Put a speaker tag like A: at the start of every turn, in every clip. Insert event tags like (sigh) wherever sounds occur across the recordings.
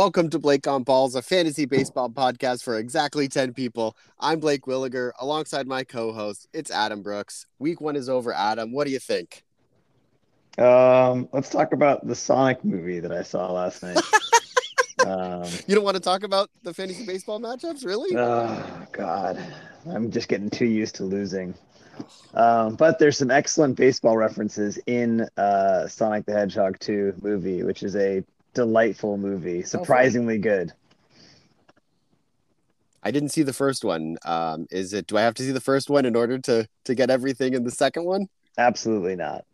A: Welcome to Blake on Balls, a fantasy baseball podcast for exactly 10 people. I'm Blake Williger alongside my co host. It's Adam Brooks. Week one is over, Adam. What do you think?
B: Um, let's talk about the Sonic movie that I saw last night. (laughs)
A: um, you don't want to talk about the fantasy baseball matchups, really?
B: Oh, God. I'm just getting too used to losing. Um, but there's some excellent baseball references in uh, Sonic the Hedgehog 2 movie, which is a delightful movie, surprisingly oh, good.
A: I didn't see the first one. Um, is it? Do I have to see the first one in order to to get everything in the second one?
B: Absolutely not.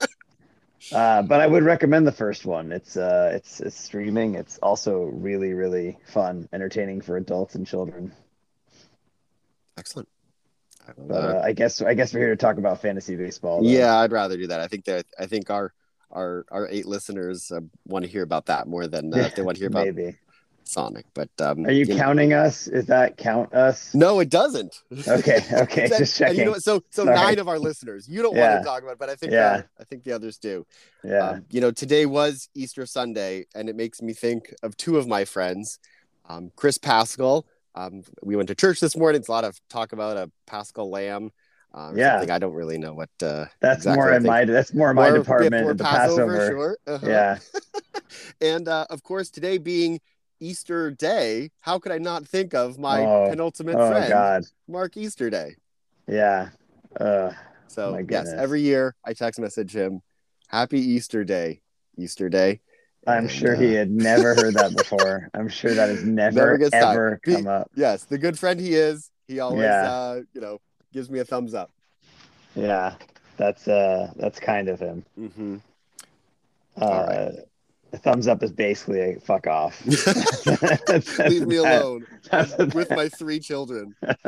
B: (laughs) uh, but I would recommend the first one. It's uh, it's it's streaming. It's also really really fun, entertaining for adults and children.
A: Excellent.
B: But uh, I guess I guess we're here to talk about fantasy baseball.
A: Though. Yeah, I'd rather do that. I think that I think our our our eight listeners uh, want to hear about that more than uh, they (laughs) want to hear about maybe. Sonic. But um,
B: are you, you counting know. us? Is that count us?
A: No, it doesn't.
B: Okay, (laughs) okay, that, just checking.
A: You know, so so Sorry. nine of our listeners, you don't yeah. want to talk about, it, but I think yeah. I think the others do.
B: Yeah. Um,
A: you know, today was Easter Sunday, and it makes me think of two of my friends, um, Chris Pascal. Um, we went to church this morning. It's a lot of talk about a Paschal lamb. Um, yeah, I don't really know what. Uh,
B: that's exactly more in my. That's more in my more, department. the Passover, Passover.
A: Sure. Uh-huh.
B: Yeah. (laughs)
A: and uh, of course, today being Easter Day, how could I not think of my oh, penultimate oh friend, God. Mark Easter Day?
B: Yeah. Uh,
A: so yes, every year I text message him, "Happy Easter Day, Easter Day."
B: I'm and, sure uh, he had never heard that (laughs) before. I'm sure that has never, never ever time. come
A: he,
B: up.
A: Yes, the good friend he is. He always, yeah. uh, you know, gives me a thumbs up.
B: Yeah, that's uh that's kind of him.
A: Mm-hmm.
B: Uh, A thumbs up is basically a fuck off. (laughs)
A: Leave me (laughs) alone with my three children. (laughs)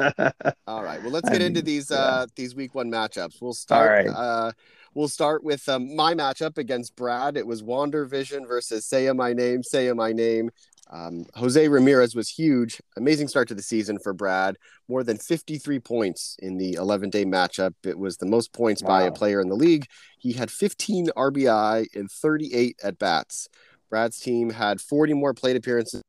A: All right. Well, let's get into these uh these week one matchups. We'll start. Right. Uh, we'll start with um, my matchup against Brad. It was Wander Vision versus Seiya My Name. Seiya My Name. Um, Jose Ramirez was huge. Amazing start to the season for Brad. More than 53 points in the 11 day matchup. It was the most points wow. by a player in the league. He had 15 RBI in 38 at bats. Brad's team had 40 more plate appearances,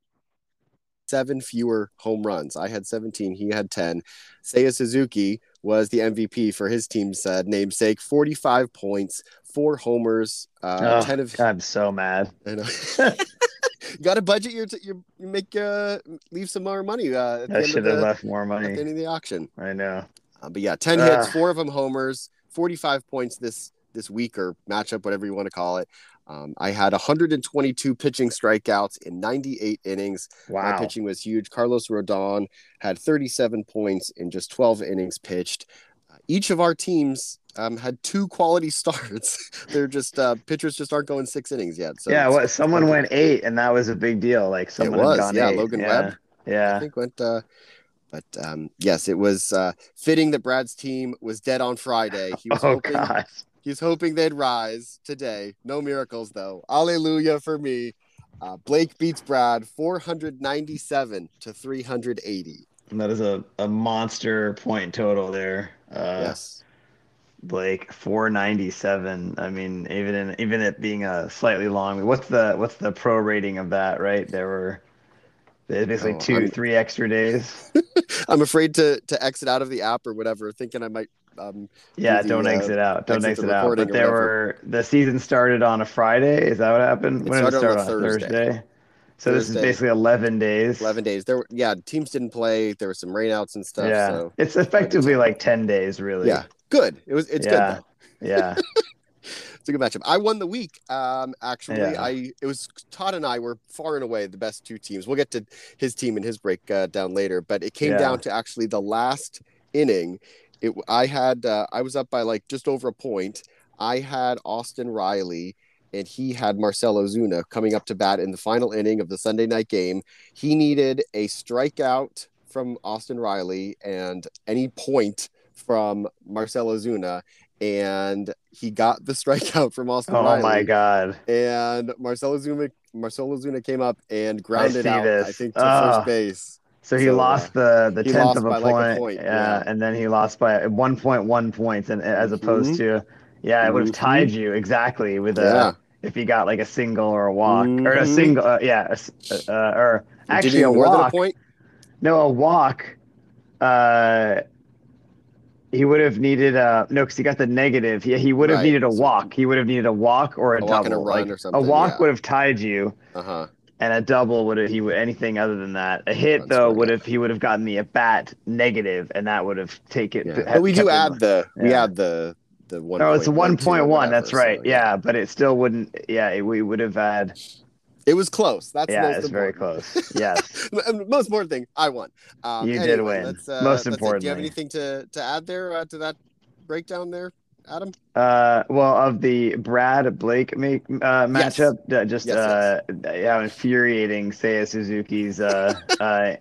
A: seven fewer home runs. I had 17, he had 10. Seiya Suzuki was the MVP for his team's uh, namesake 45 points, four homers, uh,
B: oh, 10 of. I'm so mad. (laughs) (laughs)
A: You got to budget your, t- your you make uh leave some more money. Uh,
B: I should have left more money
A: at the end of the auction.
B: I know.
A: Uh, but yeah, ten hits, four of them homers, forty five points this this week or matchup, whatever you want to call it. Um, I had 122 pitching strikeouts in 98 innings.
B: Wow.
A: My pitching was huge. Carlos Rodon had 37 points in just 12 innings pitched. Uh, each of our teams um, had two quality (laughs) starts. They're just uh, pitchers just aren't going six innings yet. So
B: yeah, what someone went eight, and that was a big deal. Like someone
A: it was, yeah.
B: Eight.
A: Logan
B: yeah.
A: Webb,
B: yeah,
A: I think went. Uh, but um, yes, it was uh, fitting that Brad's team was dead on Friday. He was (laughs)
B: oh
A: hoping,
B: God.
A: He's hoping they'd rise today. No miracles though. Alleluia for me. Uh, Blake beats Brad 497 to 380.
B: And that is a, a monster point total there. Uh,
A: yes
B: Blake, 497. I mean, even in even it being a slightly long. What's the what's the pro rating of that? Right, there were basically oh, 2 I'm, three extra days. (laughs)
A: I'm afraid to to exit out of the app or whatever, thinking I might. Um,
B: yeah, don't uh, exit out. Don't exit, exit out. But there were the season started on a Friday. Is that what happened?
A: It when did it start on,
B: on
A: Thursday.
B: Thursday? So Thursday. this is basically 11 days.
A: 11 days. There were, yeah, teams didn't play. There were some rainouts and stuff.
B: Yeah.
A: So.
B: It's effectively like 10 days, really.
A: Yeah good. It was it's
B: yeah.
A: good.
B: Yeah. (laughs)
A: it's a good matchup. I won the week. Um, actually, yeah. I it was Todd and I were far and away the best two teams. We'll get to his team and his breakdown uh, later, but it came yeah. down to actually the last inning. It I had uh, I was up by like just over a point. I had Austin Riley and he had Marcell Ozuna coming up to bat in the final inning of the Sunday night game. He needed a strikeout from Austin Riley and any point from Marcell Ozuna, and he got the strikeout from Austin.
B: Oh
A: Riley,
B: my god!
A: And Marcelo Zuna, Marcell Ozuna came up and grounded out.
B: This.
A: I think to oh. first base.
B: So he so, lost the the tenth of a point, like a point, yeah, yeah, and then he lost by one point one points, and as opposed mm-hmm. to yeah, it would have mm-hmm. tied you exactly with a if he got like a single or a walk mm-hmm. or a mm-hmm. single, uh, yeah, uh, or actually a walk. point? No, a walk. Uh, he would have needed a no, because he got the negative. Yeah, he would have right. needed a walk. He would have needed a walk or a, a double.
A: a
B: like,
A: or something.
B: A walk
A: yeah.
B: would have tied you.
A: Uh huh.
B: And a double would have he would anything other than that. A hit though would have he would have gotten the at bat negative, and that would have taken.
A: Yeah. But we do add the yeah. we add the the one.
B: No, it's a one point one. That's right. So, yeah. yeah. but it still wouldn't. Yeah, we would have had.
A: It was close. That's
B: yeah,
A: it's
B: very close. (laughs) Yes.
A: most important thing, I won.
B: Um, you anyway, did win. Uh, most important.
A: Do you have anything to to add there uh, to that breakdown there? Adam?
B: Uh, well, of the Brad Blake make uh, matchup, yes. uh, just yes, uh, yes. how infuriating Seiya Suzuki's uh, (laughs) uh,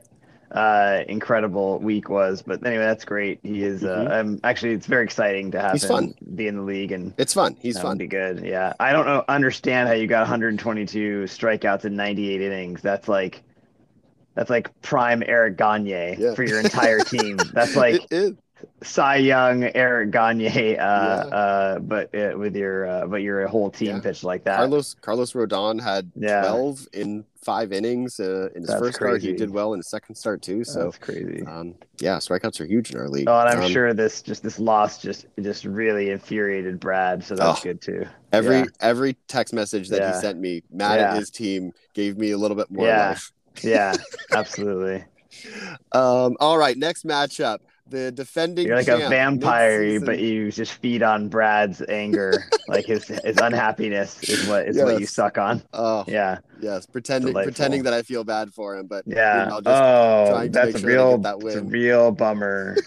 B: uh, incredible week was. But anyway, that's great. He is. Uh, mm-hmm. um, actually, it's very exciting to have
A: He's
B: him
A: fun.
B: be in the league, and
A: it's fun. He's fun.
B: Be good. Yeah, I don't know. Understand how you got 122 strikeouts in 98 innings. That's like. That's like prime Eric Gagne yeah. for your entire team. That's like (laughs) Cy Young, Eric Gagne, uh, yeah. uh, but uh, with your uh, but your whole team yeah. pitched like that.
A: Carlos Carlos Rodon had yeah. twelve in five innings uh, in his That's first start. He did well in his second start too. So
B: That's crazy.
A: Um, yeah, strikeouts are huge in our league.
B: Oh, and I'm
A: um,
B: sure this just this loss just just really infuriated Brad. So that's oh, good too.
A: Every every text message that he sent me, Matt and his team gave me a little bit more
B: yeah.
A: life.
B: yeah, (laughs) absolutely.
A: Um, all right, next matchup the defending.
B: You're like a vampire, mid-season. but you just feed on Brad's anger, (laughs) like his his unhappiness is what is yes. what you suck on.
A: Oh,
B: yeah,
A: yes, pretending Delightful. pretending that I feel bad for him, but
B: yeah,
A: you know,
B: oh, that's a real that a real bummer. (laughs)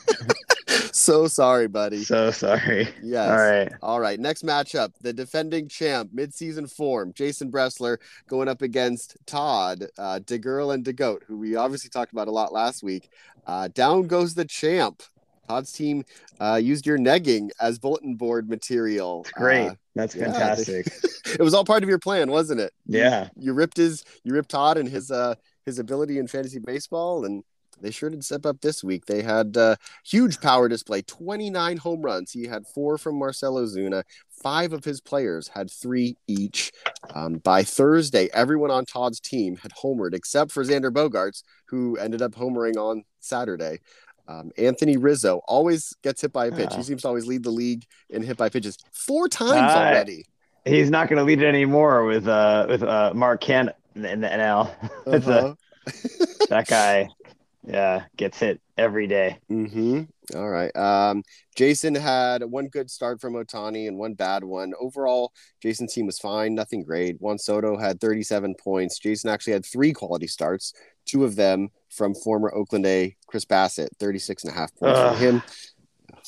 A: so sorry, buddy.
B: So sorry.
A: Yes.
B: All right.
A: All right. Next matchup, the defending champ, midseason form, Jason Bressler going up against Todd, uh, DeGirl and DeGoat, who we obviously talked about a lot last week. Uh, down goes the champ. Todd's team uh, used your negging as bulletin board material.
B: That's great. Uh, That's fantastic.
A: Yeah, (laughs) it was all part of your plan, wasn't it?
B: Yeah.
A: You, you ripped his, you ripped Todd and his, uh, his ability in fantasy baseball, and they sure did step up this week. They had uh, huge power display, 29 home runs. He had four from Marcell Ozuna. Five of his players had three each. Um, by Thursday, everyone on Todd's team had homered except for Xander Bogaerts, who ended up homering on Saturday. Um, Anthony Rizzo always gets hit by a pitch. He seems to always lead the league in hit by pitches four times uh, already.
B: He's not going to lead it anymore with uh, with uh, Mark Canha in the NL. (laughs) Uh-huh. a, that guy yeah, gets hit every day.
A: Mm-hmm. All right. Um, Jason had one good start from Ohtani and one bad one. Overall, Jason's team was fine, nothing great. Juan Soto had 37 points. Jason actually had three quality starts, two of them from former Oakland A Chris Bassitt, 36 and a half points Ugh. for him.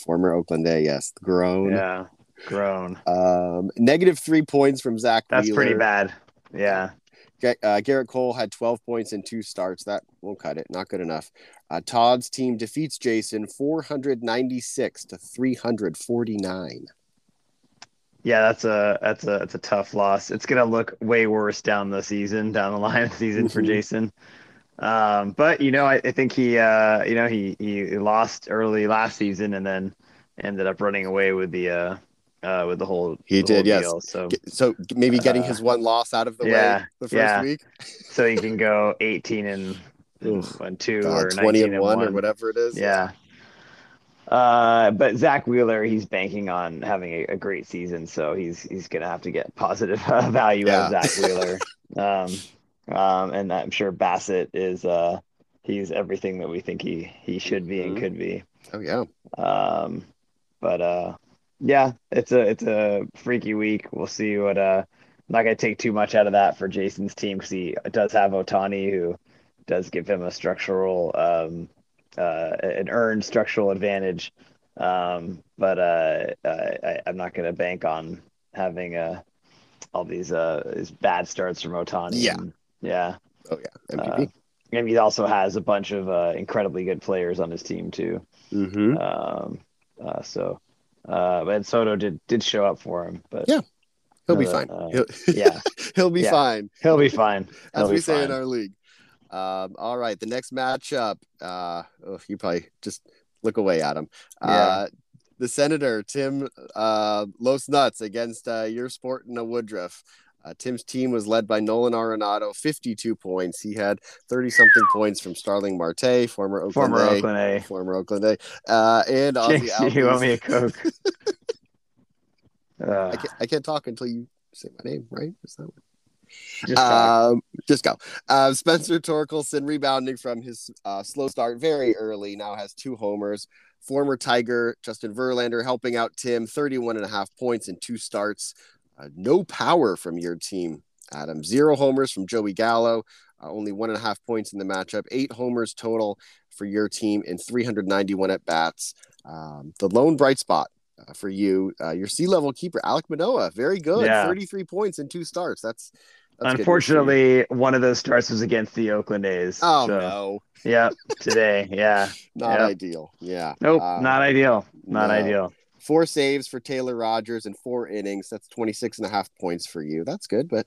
A: Former Oakland A, yes. Grown.
B: Yeah. Grown.
A: Um, negative three points from Zack.
B: That's
A: Wheeler.
B: pretty bad. Yeah.
A: Uh, Gerrit Cole had 12 points in two starts. That won't cut it. Not good enough. Uh, Todd's team defeats Jason 496 to 349.
B: Yeah, that's a that's a that's a tough loss. It's gonna look way worse down the season, down the line of the season for. (laughs) Jason. Um, but you know, I, I think he uh, you know he he lost early last season and then ended up running away with the uh, uh, with the whole.
A: He
B: the
A: did,
B: whole
A: yes.
B: Deal, so
A: so maybe getting uh, his one loss out of the
B: yeah,
A: way the first
B: yeah.
A: week,
B: so he can go (laughs) eighteen and one two God, or
A: twenty and one,
B: one,
A: or whatever it is.
B: Yeah. Uh, but Zack Wheeler, he's banking on having a, a, great season, so he's he's gonna have to get positive uh, (laughs) value yeah. out of Zack Wheeler. (laughs) um, um, and I'm sure Bassitt is uh, he's everything that we think he he should be mm-hmm. and could be.
A: Oh yeah.
B: Um, but uh, yeah, it's a it's a freaky week. We'll see what. Uh, I'm not gonna take too much out of that for Jason's team because he does have Ohtani who does give him a structural, um, uh, an earned structural advantage. Um, but uh, I, I'm not gonna bank on having uh, all these uh, these bad starts from Ohtani.
A: Yeah,
B: and, yeah.
A: Oh yeah, MVP. Uh,
B: and he also has a bunch of uh, incredibly good players on his team too.
A: Mm-hmm.
B: Um, uh, so uh, and Soto did did show up for him, but
A: yeah, he'll be fine. Uh,
B: he'll, (laughs) yeah,
A: he'll be
B: yeah.
A: fine.
B: He'll be fine.
A: He'll
B: As
A: we say in our league. Um, all right, the next matchup. Uh, oh, you probably just look away, Adam.
B: Yeah.
A: Uh, the Senator Tim uh, Los Nuts against uh, your sport in a Woodruff. Uh, Tim's team was led by Nolan Arenado, 52 points. He had 30 something points from Starling Marte, former Oakland
B: former
A: A,
B: Oakland A,
A: former Oakland A, uh, and Ozzy
B: Jinx, (laughs) you owe me a Coke. (laughs)
A: uh, I, can't, I can't talk until you say my name, right? Is that what? Just, um, just go. Uh, Spencer Torkelson rebounding from his uh, slow start very early. Now has two homers. Former Tiger Justin Verlander helping out Tim, 31 and a half points in two starts. Uh, no power from your team, Adam. Zero homers from Joey Gallo. Uh, only one and a half points in the matchup. Eight homers total for your team in 391 at bats. Um, the lone bright spot uh, for you, uh, your sea level keeper, Alek Manoah. Very good. Yeah. 33 points in two starts. That's
B: that's Unfortunately, one of those starts was against the Oakland A's.
A: Oh so, no!
B: Yeah, today. Yeah, (laughs)
A: not yep. ideal. Yeah.
B: Nope, uh, not ideal. Not no. ideal.
A: Four saves for Taylor Rogers and four innings. That's 26 and a half points for you. That's good, but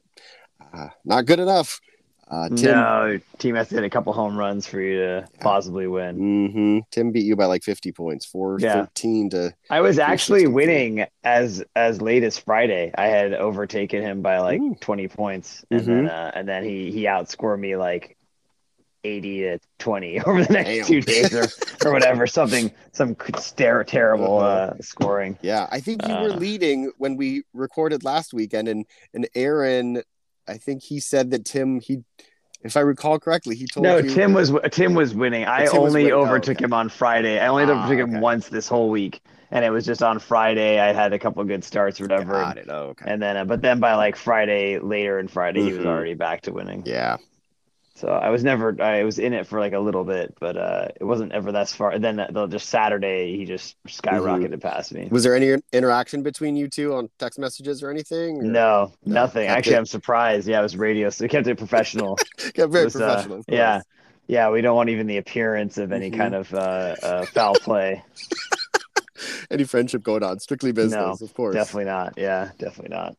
A: uh, not good enough.
B: Uh, Tim, no, team has to hit a couple home runs for you to possibly win.
A: Mm-hmm. Tim beat you by like 50 points, four yeah. 13 to.
B: I was actually winning as as late as Friday. I had overtaken him by like Ooh. 20 points, and mm-hmm. then uh, and then he he outscored me like 80 to 20 (laughs) over the next Damn. two days or, or whatever something some ter- terrible uh-huh. uh, scoring
A: yeah i think you uh, were leading when we recorded last weekend and and aaron I think he said that Tim he if I recall correctly, he told
B: no.
A: you,
B: Tim was Tim was winning. I only overtook oh, okay. him on Friday. I only ah, overtook him okay. once this whole week, and it was just on Friday. I had a couple good starts or whatever.
A: Got it. Oh, okay.
B: And then, uh, but then by like Friday later in Friday, mm-hmm. he was mm-hmm. already back to winning.
A: Yeah.
B: So I was never I was in it for like a little bit, but uh, it wasn't ever that far. And then the, just Saturday, he just skyrocketed mm-hmm. past me.
A: Was there any interaction between you two on text messages or anything? Or?
B: No, no, nothing. Actually, it. I'm surprised. Yeah, it was radio, so we kept it professional. (laughs)
A: kept very was, uh, professional. Uh,
B: yeah, yeah. We don't want even the appearance of any mm-hmm. kind of uh, uh, foul play. (laughs)
A: any friendship going on? Strictly business, no, of course.
B: Definitely not. Yeah, definitely not.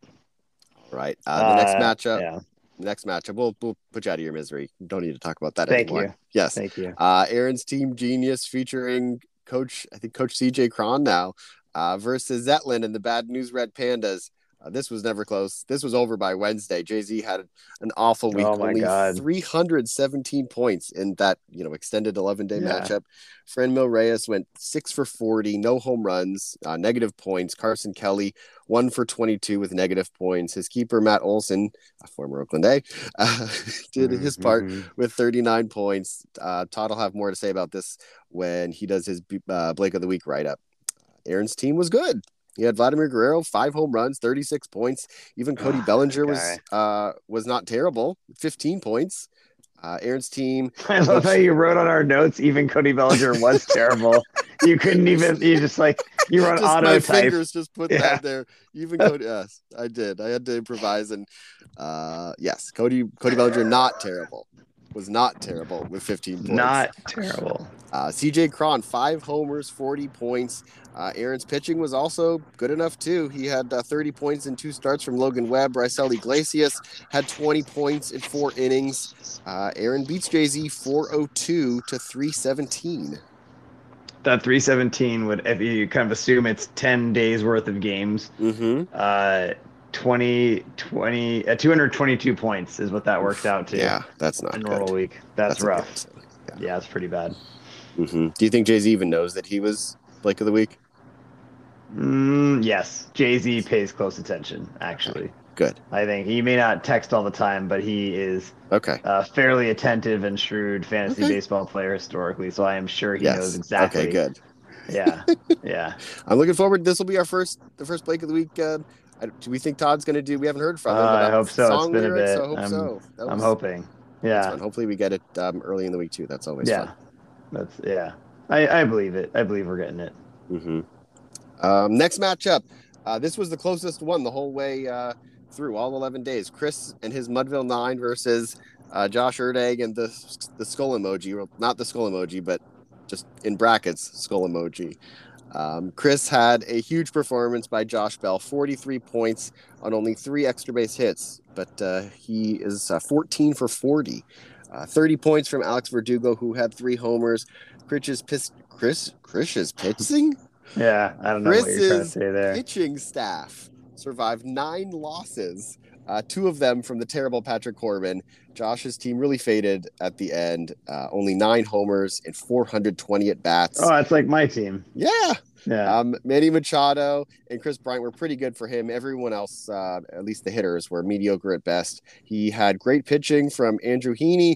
A: Right. Uh, the next matchup. Yeah next matchup. We'll we'll put you out of your misery. Don't need to talk about that
B: Thank
A: anymore.
B: you.
A: Yes.
B: Thank you.
A: Uh, Aaron's team genius featuring coach, I think Coach CJ Cron now, uh, versus Zetland and the Bad News Red Pandas. Uh, this was never close. This was over by Wednesday. Jay Z had an awful week.
B: Oh my
A: Only
B: God.
A: 317 points in that you know extended 11 day yeah. matchup. Franmil Reyes went six for 40, no home runs, uh, negative points. Carson Kelly one for 22 with negative points. His keeper Matt Olson, a former Oakland A, (laughs) uh, did mm-hmm. his part mm-hmm. with 39 points. Uh, Todd will have more to say about this when he does his uh, Blake of the Week write up. Aaron's team was good. He had Vladimir Guerrero, five home runs, 36 points. Even (sighs) Cody oh, Bellinger was uh, was not terrible, 15 points. Uh, Aaron's team. (laughs)
B: I love how you wrote on our notes. Even Cody Bellinger was (laughs) terrible. You couldn't even. You just like you
A: just
B: auto
A: my
B: type.
A: fingers just put yeah. that there. Even (laughs) Cody. yes, I did. I had to improvise, and uh, yes, Cody Cody Bellinger not terrible was not terrible with 15 points.
B: Not terrible.
A: Uh, CJ Cron, five homers, 40 points. Uh, Aaron's pitching was also good enough, too. He had uh, 30 points in two starts from Logan Webb. Raisel Iglesias had 20 points in four innings. Uh, Aaron beats Jay Z 402 to 317.
B: That 317 would, if you kind of assume it's 10 days worth of games,
A: mm-hmm.
B: Uh, 20, 20 uh, 222 points is what that works out to.
A: Yeah, that's not
B: a normal
A: good.
B: week. That's, that's rough. Yeah. yeah, it's pretty bad.
A: Mm-hmm. Do you think Jay Z even knows that he was Blake of the Week?
B: Mm, yes, Jay Z pays close attention. Actually,
A: good.
B: I think he may not text all the time, but he is
A: okay.
B: A fairly attentive and shrewd fantasy okay. baseball player historically, so I am sure he
A: yes.
B: knows exactly.
A: Okay, good.
B: Yeah, (laughs) yeah.
A: I'm looking forward. This will be our first, the first Blake of the Week. Uh, do we think Todd's going to do? We haven't heard from him.
B: Uh, I hope so. It's been
A: lyrics,
B: a bit.
A: So I hope
B: I'm,
A: so.
B: Was, I'm hoping. Yeah.
A: Hopefully we get it um, early in the week too. That's always
B: yeah.
A: fun.
B: That's yeah. I, I believe it. I believe we're getting it.
A: Mm-hmm. Um, next matchup. Uh, this was the closest one the whole way uh, through all 11 days. Chris and his Mudville Nine versus uh, Josh Erdag and the the skull emoji. Well, not the skull emoji, but just in brackets skull emoji. Um, Chris had a huge performance by Josh Bell, 43 points on only three extra base hits, but uh, he is uh, 14 for 40. Uh, 30 points from Alex Verdugo, who had three homers. Chris's pis- Chris Chris's pitching.
B: Yeah, I don't know Chris's what you're trying to say there.
A: Pitching staff survived nine losses uh, two of them from the terrible Patrick Corbin. Josh's team really faded at the end. Uh, only nine homers and 420 at bats.
B: Oh, that's like my team.
A: Yeah. Yeah. Um, Manny Machado and Kris Bryant were pretty good for him. Everyone else, uh, at least the hitters, were mediocre at best. He had great pitching from Andrew Heaney,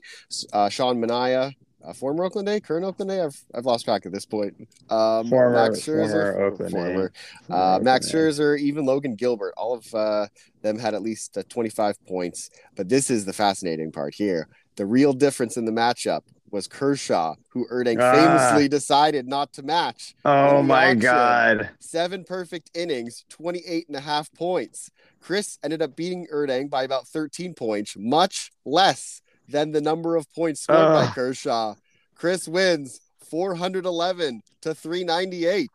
A: uh, Sean Manaea, uh, former Oakland A, current Oakland A. I've I've lost track at this point. Um,
B: former, Max Scherzer, former Oakland
A: former, uh, Max Scherzer, even Logan Gilbert. All of uh, them had at least uh, 25 points. But this is the fascinating part here. The real difference in the matchup was Kershaw, who Erding ah. famously decided not to match.
B: Oh my. God.
A: Seven perfect innings, 28 and a half points. Chris ended up beating Erding by about 13 points, much less than the number of points scored uh. by Kershaw. Chris wins 411 to 398.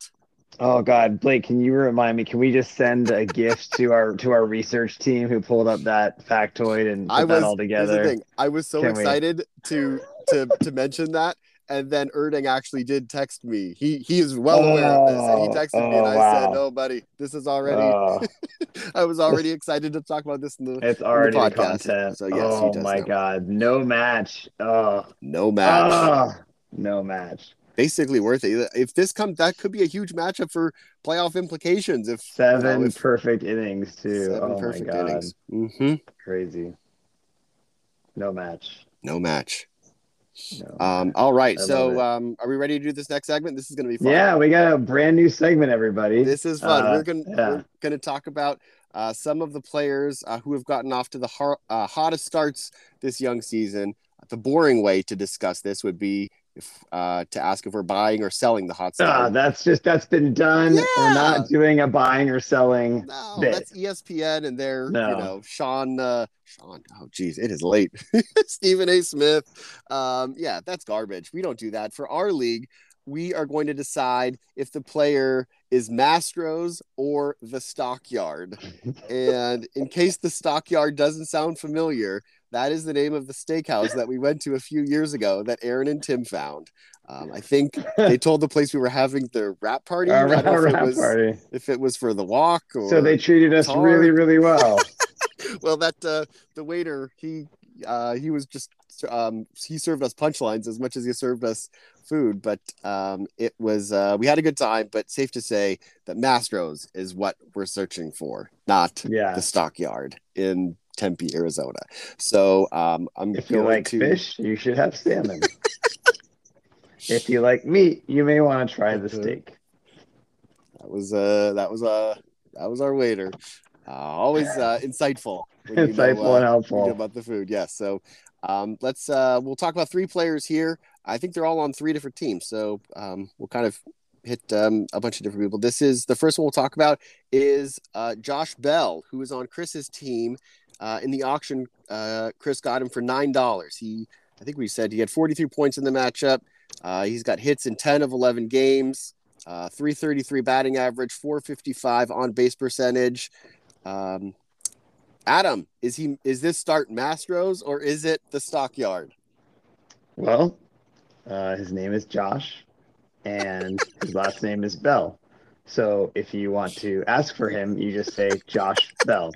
B: Oh God, Blake, can you remind me? Can we just send a gift to our to our research team who pulled up that factoid and put I was, that all together?
A: I was so can excited we? to to to mention that, and then Erding actually did text me. He he is well oh, aware of this, and he oh, texted oh, me, and I wow. said, "No, buddy, this is already." Oh. (laughs) I was already excited to talk about this in the.
B: It's already the content. So yes, oh my know. god, no match. Oh,
A: no match. Oh,
B: no match.
A: Basically worth it. If this comes, that could be a huge matchup for playoff implications. If
B: seven you know, if, perfect innings too. Seven oh perfect my god, innings.
A: Mm-hmm.
B: crazy. No match.
A: No match. No. Um, all right. so, um, are we ready to do this next segment? This is going to be fun.
B: Yeah, we got a brand new segment, everybody.
A: This is fun. Uh, we're going yeah. to talk about uh, some of the players uh, who have gotten off to the har- uh, hottest starts this young season. The boring way to discuss this would be if uh, to ask if we're buying or selling the hot.
B: Ah, that's just that's been done. Yeah. We're not doing a buying or selling.
A: No, bit. that's ESPN and they're no. you know Sean uh, Sean. Oh geez, it is late. (laughs) Stephen A. Smith. Um, yeah, that's garbage. We don't do that for our league. We are going to decide if the player is Mastros or the Stockyard. (laughs) and in case the Stockyard doesn't sound familiar, that is the name of the steakhouse that we went to a few years ago that Aaron and Tim found. Um, I think they (laughs) told the place we were having the wrap party.
B: Our rap, if, was,
A: party. if it was for the walk or
B: so they treated us really, really well. (laughs)
A: well, that uh, the waiter he uh, he was just um, he served us punchlines as much as he served us food, but um, it was uh, we had a good time. But safe to say that Mastros is what we're searching for, not
B: yeah.
A: the stockyard in Tempe, Arizona. So um, I'm
B: if you like to... fish, you should have salmon. (laughs) if you like meat, you may want to try the steak.
A: That was uh that was uh that was our waiter. Uh, always uh, (laughs) insightful.
B: Insightful know, uh, and helpful
A: about the food. Yes. So um, let's uh, we'll talk about three players here. I think they're all on three different teams. So um, we'll kind of hit um, a bunch of different people. This is the first one we'll talk about is uh, Josh Bell, who is on Chris's team uh, in the auction, uh, Chris got him for nine dollars. He, I think we said he had 43 points in the matchup. Uh, he's got hits in 10 of 11 games, uh, 333 batting average, 455 on base percentage. Um, Adam, is he is this start Mastros or is it the stockyard?
B: Well, uh, his name is Josh, and his last name is Bell. So if you want to ask for him, you just say Josh Bell.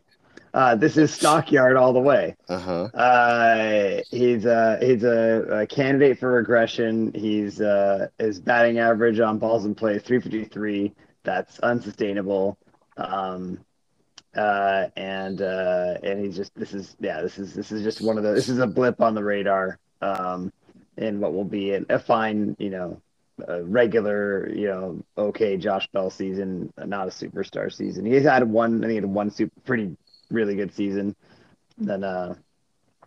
B: Uh, this is Stockyard all the way.
A: Uh-huh.
B: Uh, he's a he's a, a, candidate for regression. He's uh, his batting average on balls in play 353. That's unsustainable. Um, uh, and uh, and he's just this is yeah this is this is just one of the this is a blip on the radar. Um, in what will be a, a fine you know a regular, you know, okay Josh Bell season, not a superstar season. He's had one, I think, he had one super, pretty really good season. Then uh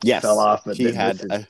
A: yes,
B: fell off.
A: But he had is, a,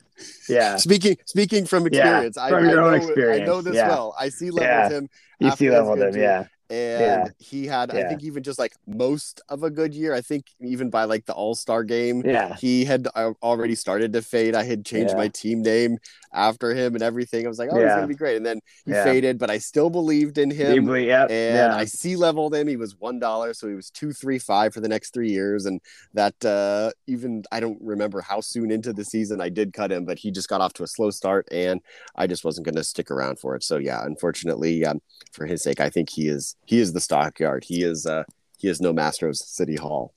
B: yeah.
A: Speaking speaking from experience,
B: yeah, from I, your
A: I
B: own
A: know,
B: experience,
A: I know this
B: yeah.
A: well. I see level yeah. him.
B: You see level him, yeah
A: and yeah. he had yeah. i think even just like most of a good year. I think even by like the all-star game
B: yeah.
A: he had uh, already started to fade. I had changed yeah. my team name after him and everything. I was like oh he's gonna be great. And then he faded but i still believed in him.
B: Deeply, yep.
A: and i see leveled him. He was one dollar so he was two three five for the next three years. And that uh even i don't remember how soon into the season i did cut him but he just got off to a slow start and i just wasn't to stick around for it. So yeah unfortunately um, for his sake i think he is he is the stockyard. He is uh he is no Mastros City Hall.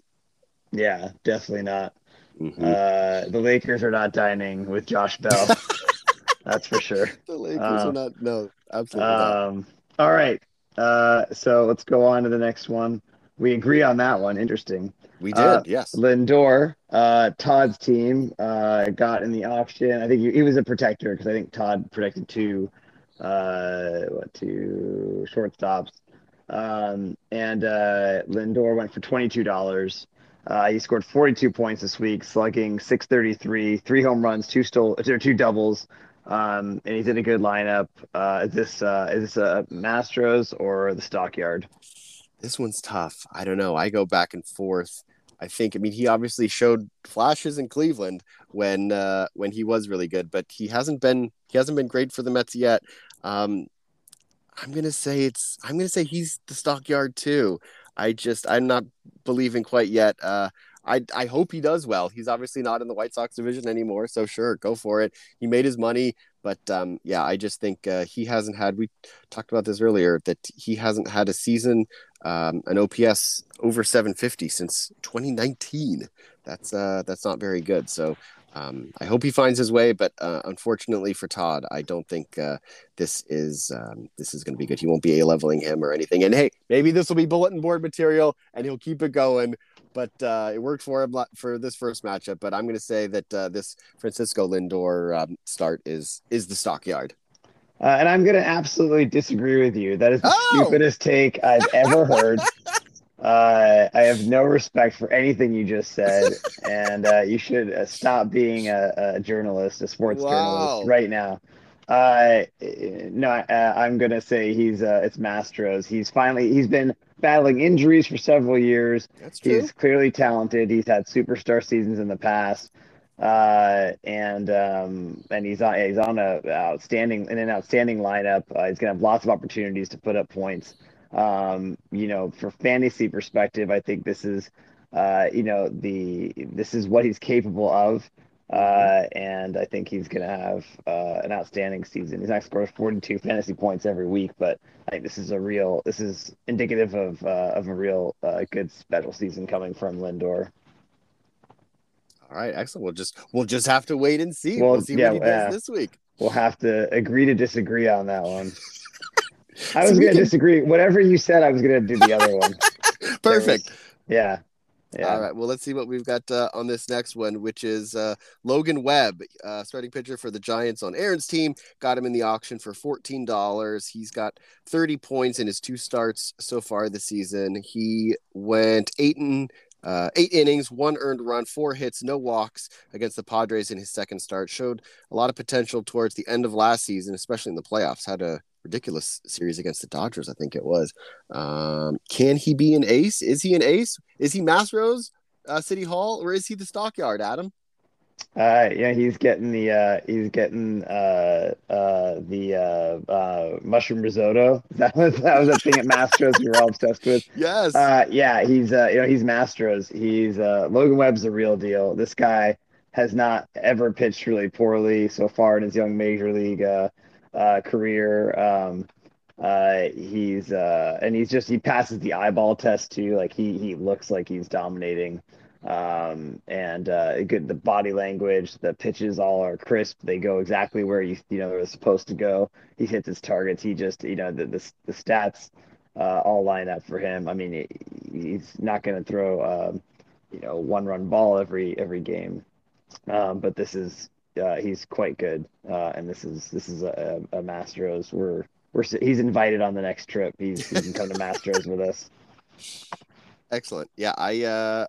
B: Yeah, definitely not. Mm-hmm. Uh, the Lakers are not dining with Josh Bell. (laughs) That's for sure.
A: The Lakers um, are not. No, absolutely um, not.
B: All right. Uh, so let's go on to the next one. We agree on that one. Interesting.
A: We did, uh, yes.
B: Lindor, uh, Todd's team, uh, got in the auction. I think he, he was a protector because I think Todd protected two, uh, what two shortstops. Um, and uh, Lindor went for twenty two dollars. Uh, he scored 42 points this week, slugging 633, three home runs, two stole, two doubles, um, and he's in a good lineup. Uh, is this uh, is this a Mastros or the Stockyard?
A: This one's tough. I don't know. I go back and forth. I think. I mean, he obviously showed flashes in Cleveland when uh, when he was really good, but he hasn't been he hasn't been great for the Mets yet. Um, I'm gonna say it's. I'm gonna say he's the stockyard too. I just I'm not believing quite yet. Uh, I I hope he does well. He's obviously not in the White Sox division anymore, so sure, go for it. He made his money, but um, yeah, I just think uh, he hasn't had. We talked about this earlier that he hasn't had a season, um, an OPS over 750 since 2019. That's uh, that's not very good. So um, I hope he finds his way, but uh, unfortunately for Todd, I don't think uh, this is um, this is going to be good. He won't be a leveling him or anything. And hey, maybe this will be bulletin board material, and he'll keep it going. But uh, it worked for him for this first matchup. But I'm going to say that uh, this Francisco Lindor um, start is is the stockyard.
B: Uh, and I'm going to absolutely disagree with you. That is the oh! stupidest take I've ever heard. (laughs) Uh, I have no respect for anything you just said, (laughs) and uh, you should uh, stop being a, a, journalist, a sports wow. journalist, right now. Uh, no, uh, I'm gonna say he's uh, it's Mastros. He's finally he's been battling injuries for several years.
A: That's true.
B: He's clearly talented. He's had superstar seasons in the past, uh, and um, and he's on he's on a outstanding in an outstanding lineup. Uh, he's gonna have lots of opportunities to put up points. Um, you know, for fantasy perspective, I think this is, uh, you know, the this is what he's capable of. Uh, and I think he's going to have uh, an outstanding season. He's not scoring 42 fantasy points every week, but I think this is a real, this is indicative of uh, of a real uh, good special season coming from Lindor.
A: All right, excellent. We'll just we'll just have to wait and see. We'll, we'll see yeah, what he does this week.
B: We'll have to agree to disagree on that one. (laughs) I was so going to can... disagree. Whatever you said, I was going to do the other one. (laughs)
A: Perfect.
B: Was, yeah.
A: Yeah. All right. Well, let's see what we've got uh, on this next one, which is uh, Logan Webb, uh, starting pitcher for the Giants on Aaron's team. Got him in the auction for fourteen dollars. He's got thirty points in his two starts so far this season. He went eight and uh, eight innings, one earned run, four hits, no walks against the Padres in his second start. Showed a lot of potential towards the end of last season, especially in the playoffs. Had a ridiculous series against the Dodgers, I think it was. Um, can he be an ace? Is he an ace? Is he Mastros uh, City Hall or is he the Stockyard, Adam?
B: Uh, yeah, he's getting the uh, he's getting uh, uh, the uh, uh, mushroom risotto. (laughs) That was that was a thing at Mastros we were all obsessed with.
A: Yes.
B: Uh, yeah, he's uh, you know he's Mastros. He's uh, Logan Webb's the real deal. This guy has not ever pitched really poorly so far in his young major league uh, uh, career. Um, uh, he's uh, and he's just he passes the eyeball test too. Like he he looks like he's dominating. Um, and uh, good the body language, the pitches all are crisp. They go exactly where you you know they're supposed to go. He hits his targets. He just you know the the, the stats uh, all line up for him. I mean, he, he's not going to throw um, you know one run ball every every game, um, but this is uh, he's quite good, uh, and this is this is a, a Mastros. We're we're he's invited on the next trip. He's he can come to Mastros with us. (laughs)
A: Excellent. Yeah, I uh,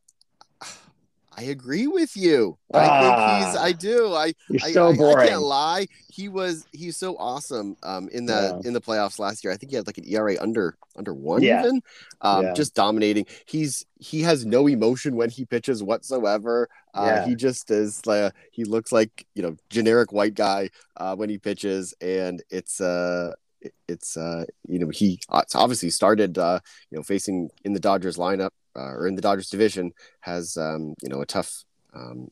A: I agree with you. I ah, think he's. I do. I.
B: You're so
A: I,
B: boring. I
A: can't lie. He was. He's so awesome. Um, in the yeah. in the playoffs last year, I think he had like an ERA under under one yeah. even. Um, yeah. just dominating. He's he has no emotion when he pitches whatsoever. Uh, yeah. he just is like he looks like you know generic white guy uh, when he pitches, and it's uh it's uh you know he obviously started uh you know facing in the Dodgers lineup uh, or in the Dodgers division has um, you know a tough um,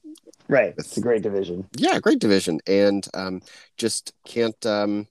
B: right. With, it's a great division.
A: Yeah, great division, and um, just can't um,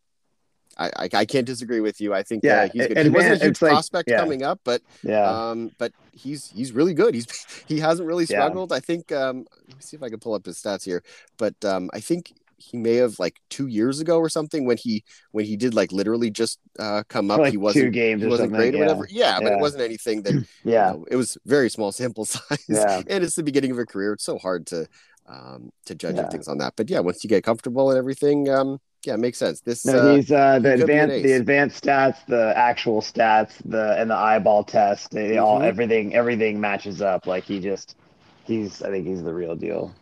A: I, I, I can't disagree with you. I think yeah, uh, he's good. He wasn't a huge prospect yeah. coming up, but yeah, um, but he's he's really good. He's (laughs) he hasn't really struggled. Yeah. I think. Um, let me see if I can pull up his stats here, but um, I think he may have like two years ago or something when he when he did like literally just uh, come up.
B: Like
A: he wasn't
B: two games.
A: He wasn't great or whatever. Yeah, but it wasn't anything that. (clears throat)
B: yeah,
A: you know, it was very small sample (laughs) size. Yeah, and it's the beginning of a career. It's so hard to um to judge things on that. But yeah, once you get comfortable and everything, um, yeah, it makes sense. This
B: no, uh, he's uh, the advanced the advanced stats, the actual stats, the and the eyeball test. They mm-hmm. all everything everything matches up. Like he just he's I think he's the real deal.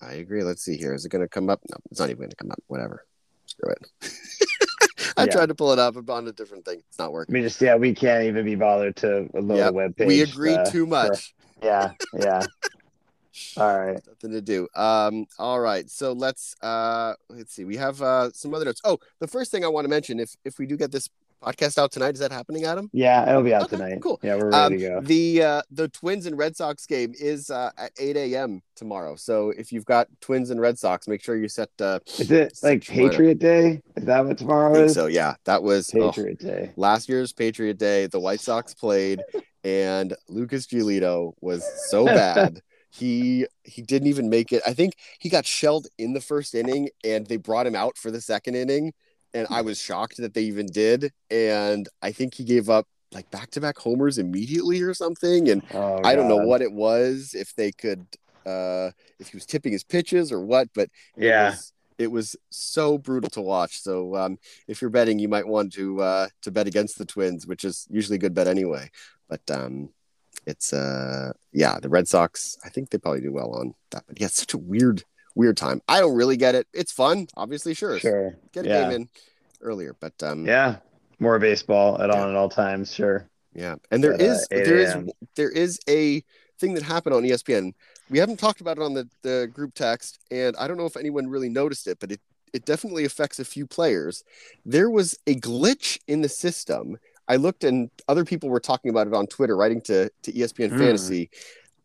A: I agree. Let's see here. Is it going to come up? No, it's not even going to come up. Whatever. Screw it. (laughs) I yeah. tried to pull it up but on a different thing. It's not working.
B: We just yeah, we can't even be bothered to load yep. a web page.
A: We agreed uh, too much.
B: For, yeah, yeah. (laughs) all right.
A: Nothing to do. Um, all right. So let's uh let's see. We have uh some other notes. Oh, the first thing I want to mention, if if we do get this podcast out tonight. Is that happening, Adam?
B: Yeah, it'll be out okay, tonight. Cool. Yeah, we're ready um, to go.
A: The uh, the Twins and Red Sox game is uh, at 8 a.m. tomorrow. So if you've got Twins and Red Sox, make sure you set. Uh,
B: is it like Patriot Day? Is that what tomorrow is?
A: So yeah, that was
B: oh, Patriot oh, Day.
A: Last year's Patriot Day. The White Sox played, and Lucas Giolito was so (laughs) bad. he he didn't even make it. I think he got shelled in the first inning, and they brought him out for the second inning and I was shocked that they even did. And I think he gave up like back to back homers immediately or something. And oh, I don't know what it was, if they could, uh, if he was tipping his pitches or what, but
B: yeah.
A: It was, it was so brutal to watch. So um, if you're betting, you might want to uh, to bet against the Twins, which is usually a good bet anyway. But um, it's uh, yeah, the Red Sox. I think they probably do well on that. But yeah, it's such a weird weird time. I don't really get it. It's fun, obviously, sure.
B: Sure.
A: Get a yeah. game in earlier, but um
B: yeah, more baseball at yeah. on at all times, sure.
A: Yeah. And there but, is uh, there is there is a thing that happened on ESPN. We haven't talked about it on the, the group text, and I don't know if anyone really noticed it, but it, it definitely affects a few players. There was a glitch in the system. I looked and other people were talking about it on Twitter, writing to, to ESPN mm. Fantasy.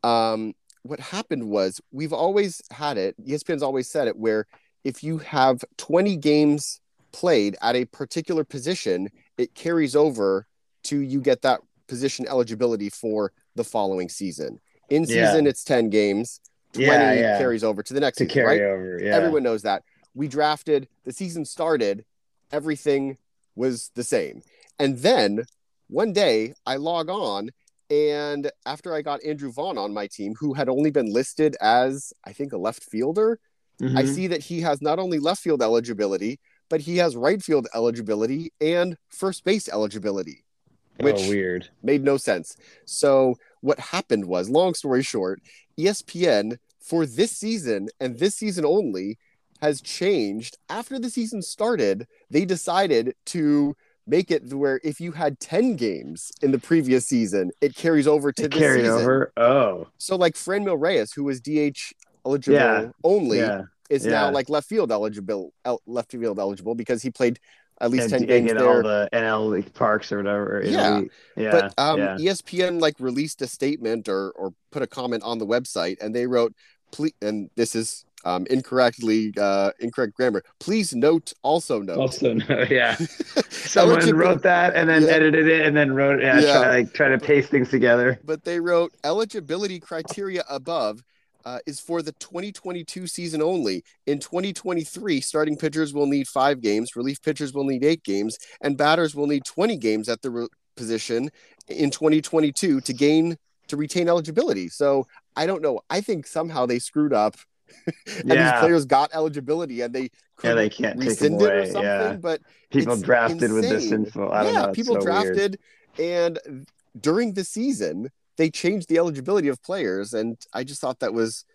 A: Um, what happened was we've always had it. ESPN's always said it where if you have 20 games played at a particular position, it carries over to you get that position eligibility for the following season. In season, yeah. it's 10 games. 20 yeah, yeah. carries over to the next
B: to
A: season,
B: carry
A: right?
B: over. Yeah.
A: Everyone knows that. We drafted, the season started, everything was the same. And then one day I log on and after I got Andrew Vaughn on my team, who had only been listed as, I think, a left fielder, mm-hmm. I see that he has not only left field eligibility, but he has right field eligibility and first base eligibility,
B: oh, which oh, weird
A: made no sense. So what happened was, long story short, ESPN for this season and this season only has changed. After the season started, they decided to make it where if you had 10 games in the previous season, it carries over to the season. over.
B: Oh.
A: So like Franmil Reyes, who was DH eligible yeah. only, yeah. is yeah. now like left field eligible left field eligible because he played at least 10 games in
B: all the NL parks or whatever.
A: Yeah. yeah. But um. ESPN like released a statement or or put a comment on the website and they wrote please and this is um, incorrectly uh, incorrect grammar. Please note also note.
B: Also (laughs) note, yeah. Someone wrote that and then yeah. edited it and then wrote yeah, yeah. Try, like try to paste things together.
A: But they wrote eligibility criteria above uh, is for the 2022 season only. In 2023, starting pitchers will need five games, relief pitchers will need eight games, and batters will need 20 games at the re- position in 2022 to gain to retain eligibility. So I don't know. I think somehow they screwed up (laughs) and yeah. these players got eligibility and they
B: yeah they can't rescind it or something. Yeah.
A: But
B: people drafted insane. with this info. I yeah,
A: know, people so drafted, weird. and during the season they changed the eligibility of players, and I just thought that was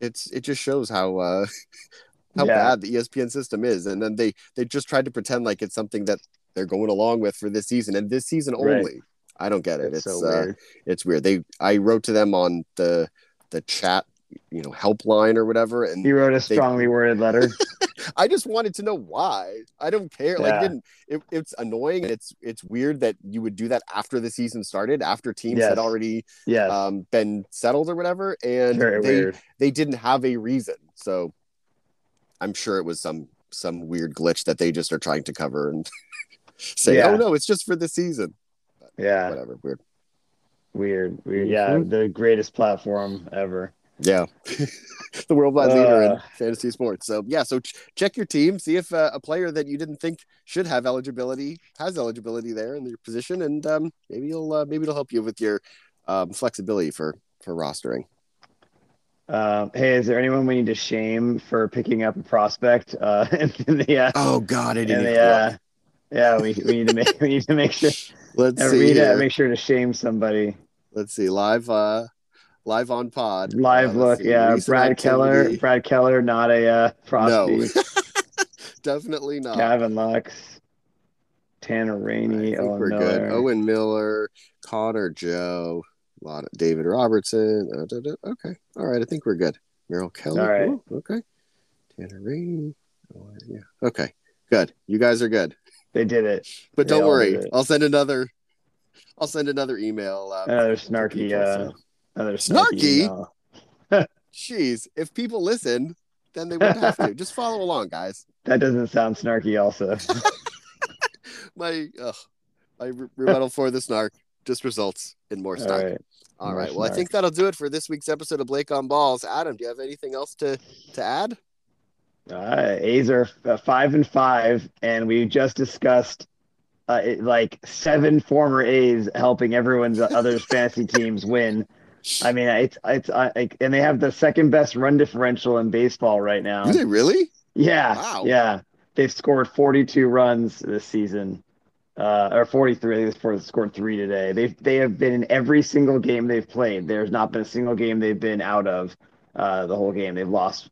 A: it's it just shows how uh (laughs) how yeah. bad the ESPN system is, and then they they just tried to pretend like it's something that they're going along with for this season and this season only. Right. I don't get it. It's, it's so uh, weird. it's weird. They I wrote to them on the the chat you know helpline or whatever and
B: he wrote a strongly they, worded letter (laughs)
A: i just wanted to know why i don't care yeah. like didn't it, it's annoying and it's it's weird that you would do that after the season started after teams yes. had already
B: yes.
A: um, been settled or whatever and Very they weird. they didn't have a reason so i'm sure it was some some weird glitch that they just are trying to cover and (laughs) say, yeah. "Oh no, it's just for the season."
B: But yeah,
A: whatever. Weird.
B: Weird. Weird. Yeah, mm-hmm. the greatest platform ever.
A: Yeah. (laughs) the worldwide uh, leader in fantasy sports. So yeah, so ch- check your team, see if uh, a player that you didn't think should have eligibility has eligibility there in your position, and um, maybe you'll uh, maybe it'll help you with your um, flexibility for for rostering.
B: Um, hey, is there anyone we need to shame for picking up a prospect? Uh, (laughs) in the, uh,
A: oh God, I didn't.
B: The, uh, yeah, we, we need to make (laughs) we need to make sure.
A: Let's see.
B: To, make sure to shame somebody.
A: Let's see live. Uh, live on pod.
B: Live uh, look, yeah. Brad activity. Keller. Brad Keller, not a uh,
A: No, (laughs) (laughs) definitely not.
B: Gavin Lux. Tanner Rainey.
A: Oh, we're Miller. good. Owen Miller, Connor Joe a lot of David Robertson. Uh, da, da, okay, all right. I think we're good. Merrill Kelly.
B: All right. Ooh,
A: okay. Tanner Rainey. Oh, yeah. Okay. Good. You guys are good.
B: They did it.
A: But they don't worry. I'll send another. I'll send another email.
B: Uh, another snarky. People, uh, so. Another
A: snarky. snarky? (laughs) Jeez, if people listen, then they wouldn't have to. Just follow along, guys. (laughs)
B: That doesn't sound snarky. Also, (laughs)
A: my ugh, my rebuttal for the snark just results in more stock. All right. All right. Well, I think that'll do it for this week's episode of Blake on Balls. Adam, do you have anything else to to add?
B: Uh, A's are uh, five and five, and we just discussed uh, it, like seven former A's helping everyone's other fantasy teams win. I mean, it's it's like, and they have the second best run differential in baseball right now.
A: Do they really?
B: Yeah. Wow. Yeah. They've scored 42 runs this season uh, or 43. I think they scored three today. They they have been in every single game they've played. There's not been a single game they've been out of uh, the whole game. They've lost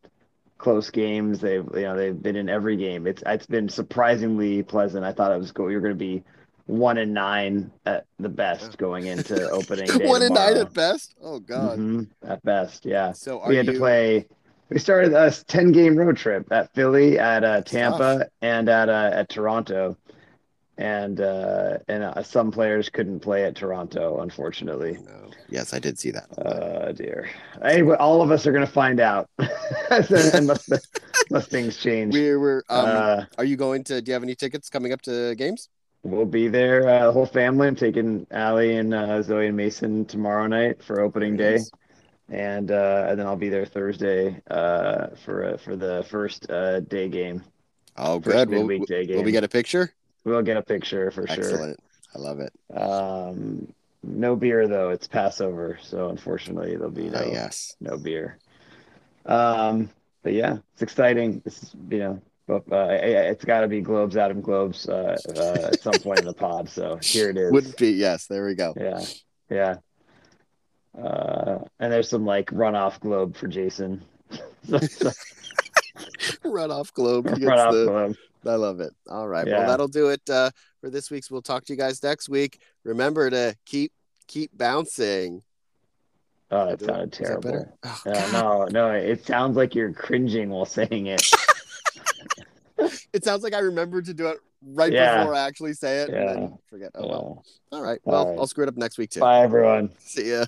B: close games. They've you know they've been in every game. It's it's been surprisingly pleasant. I thought it was go. You're going to be one and nine at the best going into (laughs) opening (laughs) day.
A: one and nine at best. Oh God.
B: Mm-hmm, at best, yeah. So we had you... to play. We started a ten game road trip at Philly, at uh, Tampa, and at uh, at Toronto and uh, and uh, some players couldn't play at Toronto, unfortunately.
A: No. Yes, I did see that.
B: Oh dear. Anyway, all of us are going to find out, (laughs) unless, unless things change.
A: We were. Um, uh, are you going to? Do you have any tickets coming up to games?
B: We'll be there. Uh, the whole family. I'm taking Allie and uh, Zoe and Mason tomorrow night for opening day, and uh, and then I'll be there Thursday uh, for uh, for the first uh, day game.
A: Oh, good. Will, game. will we get a picture?
B: We'll get a picture for Excellent. sure. Excellent.
A: I love it.
B: Um, no beer though. It's Passover, so unfortunately there'll be no uh,
A: yes.
B: no beer. Um, but yeah, it's exciting. This is you know, but uh, it's got to be globes out of globes uh, uh, at some point in the pod. So here it is.
A: Would be yes. There we go.
B: Yeah, yeah. Uh, and there's some like runoff globe for Jason. (laughs)
A: runoff globe.
B: Runoff the, globe.
A: I love it. All right. Yeah. Well, that'll do it uh, for this week's. We'll talk to you guys next week. Remember to keep keep bouncing.
B: Oh, it sounded terrible. Oh, uh, no, no, it sounds like you're cringing while saying it. (laughs) (laughs)
A: it sounds like I remembered to do it right yeah. before I actually say it.
B: Yeah.
A: forget. Oh well. All right. Well, All right. I'll screw it up next week too.
B: Bye everyone.
A: See ya.